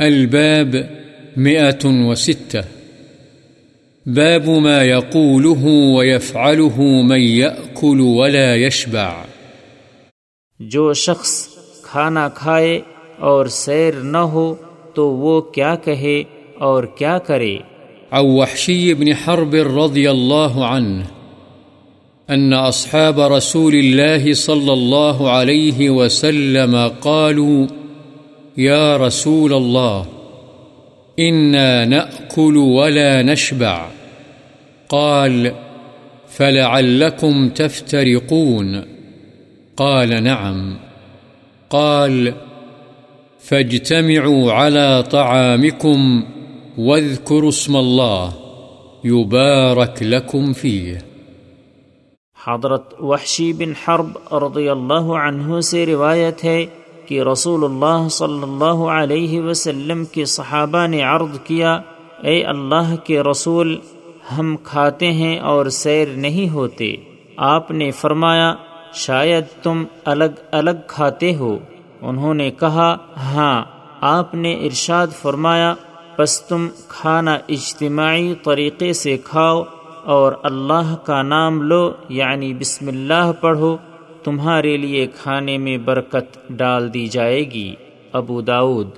الباب مئة وستة. باب ما يقوله ويفعله من يأكل ولا يشبع. جو شخص کھانا کھائے اور سیر نہ ہو تو وہ کیا کہے اور کیا کرے؟ عن وحشي بن حرب رضي الله عنه أن أصحاب رسول الله صلى الله عليه وسلم قالوا يا رسول الله إنا نأكل ولا نشبع قال فلعلكم تفترقون قال نعم قال فاجتمعوا على طعامكم واذكروا اسم الله يبارك لكم فيه حضرت وحشی بن حرب رضی اللہ عنہ سے روایت ہے کہ رسول اللہ صلی اللہ علیہ وسلم کے صحابہ نے عرض کیا، اے اللہ کے رسول، ہم کھاتے ہیں اور سیر نہیں ہوتے۔ آپ نے فرمایا، شاید تم الگ الگ کھاتے ہو۔ انہوں نے کہا ہاں آپ نے ارشاد فرمایا بس تم کھانا اجتماعی طریقے سے کھاؤ اور اللہ کا نام لو یعنی بسم اللہ پڑھو۔ تمہارے لیے کھانے میں برکت ڈال دی جائے گی ابو داود